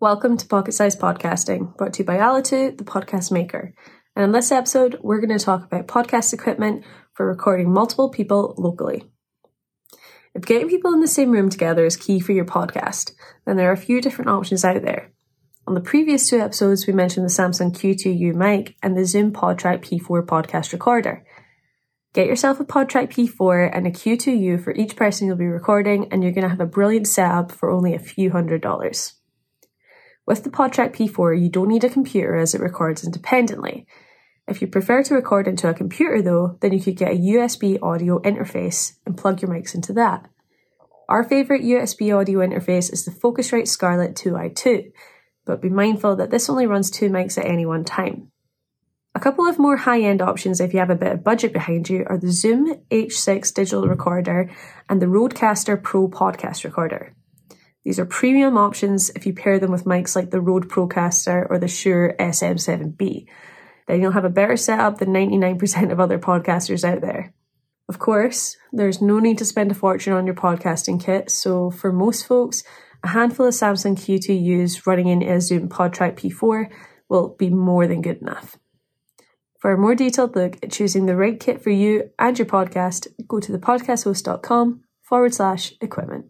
Welcome to Pocket Size Podcasting, brought to you by Alitu, the podcast maker. And in this episode, we're going to talk about podcast equipment for recording multiple people locally. If getting people in the same room together is key for your podcast, then there are a few different options out there. On the previous two episodes, we mentioned the Samson Q2U mic and the Zoom PodTrak P4 podcast recorder. Get yourself a PodTrak P4 and a Q2U for each person you'll be recording, and you're going to have a brilliant setup for only a few hundred dollars. With the PodTrak P4, you don't need a computer as it records independently. If you prefer to record into a computer though, then you could get a USB audio interface and plug your mics into that. Our favourite USB audio interface is the Focusrite Scarlett 2i2, but be mindful that this only runs two mics at any one time. A couple of more high end options if you have a bit of budget behind you are the Zoom H6 digital recorder and the Rodecaster Pro podcast recorder. These are premium options if you pair them with mics like the Rode Procaster or the Shure SM7B then you'll have a better setup than 99% of other podcasters out there. Of course, there's no need to spend a fortune on your podcasting kit, so for most folks, a handful of Samson Q2Us running in a Zoom PodTrak P4 will be more than good enough. For a more detailed look at choosing the right kit for you and your podcast, go to thepodcasthost.com forward slash equipment.